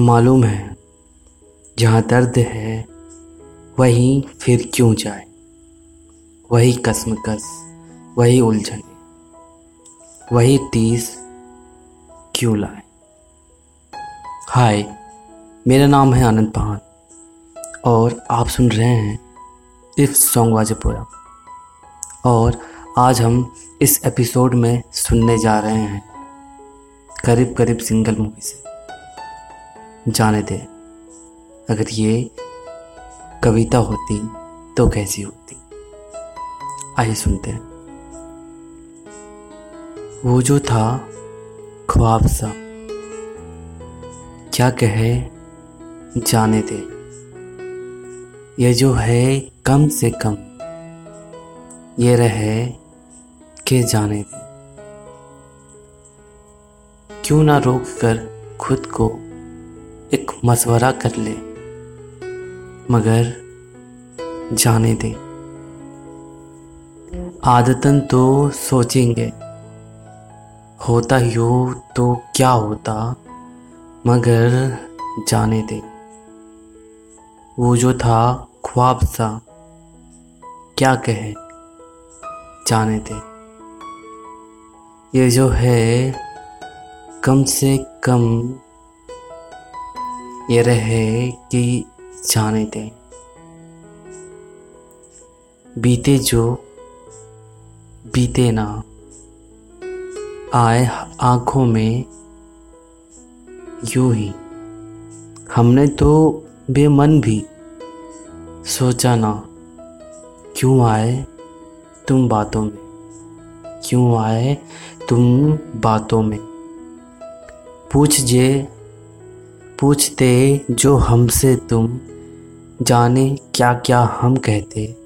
मालूम है। जहाँ दर्द है, वहीं फिर क्यों जाए? वही कसमकस, वही उलझने, वही तीस क्यों लाए? हाय, मेरा नाम है आनंद पहान, और आप सुन रहे हैं इफ़ सॉन्ग वाजेपुरा और आज हम इस एपिसोड में सुनने जा रहे हैं करीब करीब सिंगल मूवी से। जाने दे। अगर ये कविता होती तो कैसी होती? आइए सुनते हैं। वो जो था ख्वाब सा, क्या कहे जाने दे। ये जो है कम से कम, ये रहे के जाने दे। क्यों ना रोक कर खुद को मशवरा कर ले, मगर जाने दे। आदतन तो सोचेंगे, होता ही हो तो क्या होता, मगर जाने दे। वो जो था ख्वाब सा, क्या कहे, जाने दे। ये जो है, कम से कम ये रहे कि जाने दे। बीते जो बीते ना, आए आँखों में यूँ ही। हमने तो बेमन भी सोचा ना, क्यों आए तुम बातों में? क्यों आए तुम बातों में? पूछ जे पूछते, जो हमसे तुम जाने क्या क्या हम कहते?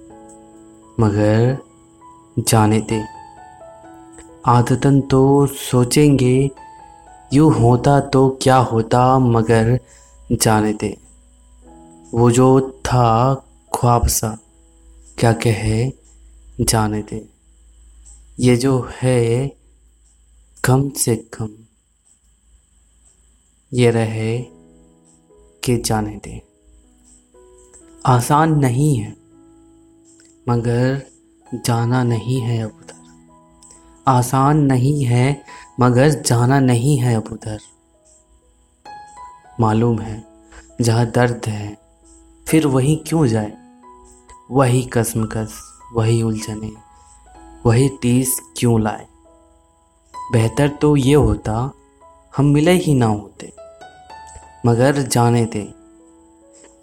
मगर जाने दे। आदतन तो सोचेंगे, यूँ होता तो क्या होता? मगर जाने दे। वो जो था ख्वाब सा, क्या कहे? जाने दे। ये जो है, कम से कम ये रहे कि जाने दे। आसान नहीं है, मगर जाना नहीं है अब उधर। आसान नहीं है, मगर जाना नहीं है अब उधर। मालूम है, जहाँ दर्द है, फिर वही क्यों जाए? वही कसमकस, वही उलझने, वही टीस क्यों लाए? बेहतर तो ये होता, हम मिले ही ना होते। मगर जाने दे।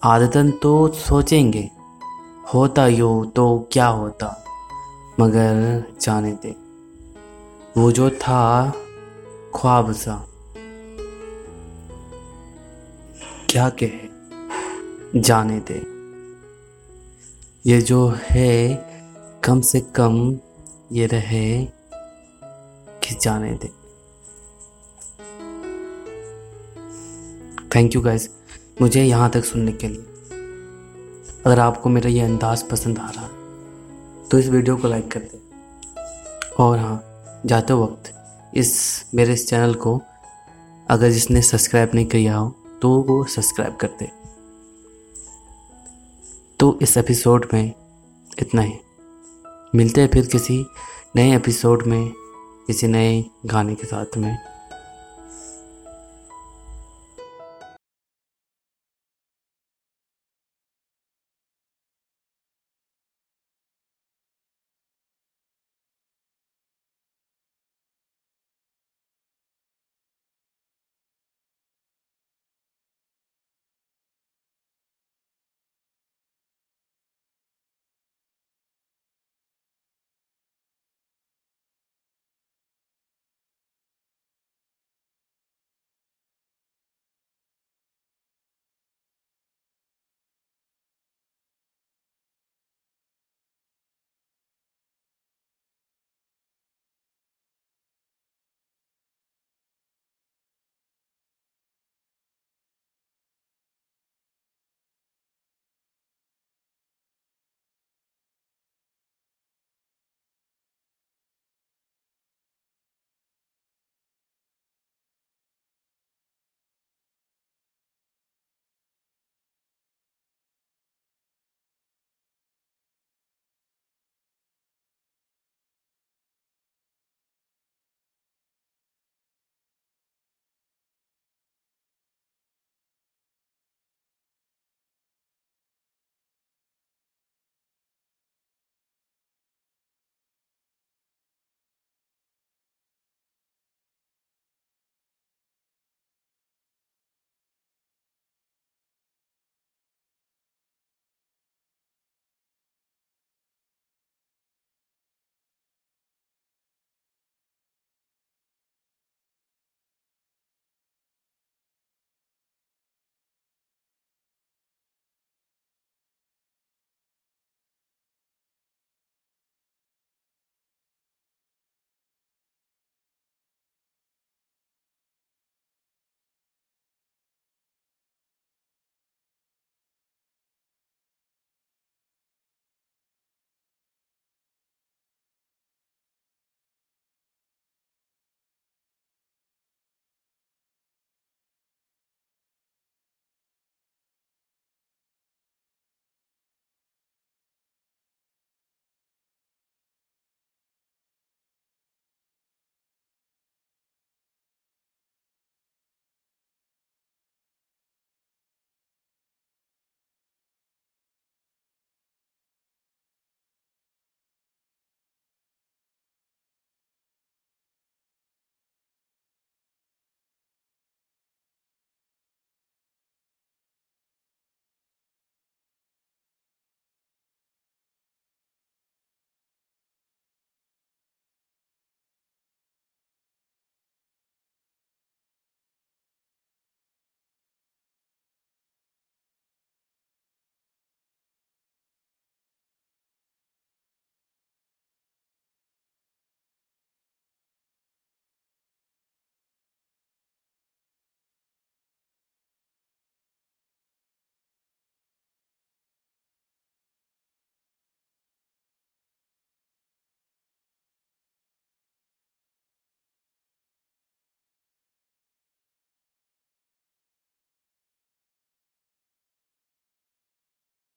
आदतन तो सोचेंगे, होता यो तो क्या होता, मगर जाने दे। वो जो था ख्वाब सा। क्या कहे? जाने दे। ये जो है, कम से कम ये रहे कि जाने दे। थैंक यू गाइज़ मुझे यहाँ तक सुनने के लिए। अगर आपको मेरा ये अंदाज़ पसंद आ रहा तो इस वीडियो को लाइक कर दे। और हाँ जाते वक्त इस, मेरे इस चैनल को अगर जिसने सब्सक्राइब नहीं किया हो तो वो सब्सक्राइब कर दे। तो इस एपिसोड में इतना ही। मिलते हैं फिर किसी नए एपिसोड में, किसी नए गाने के साथ में।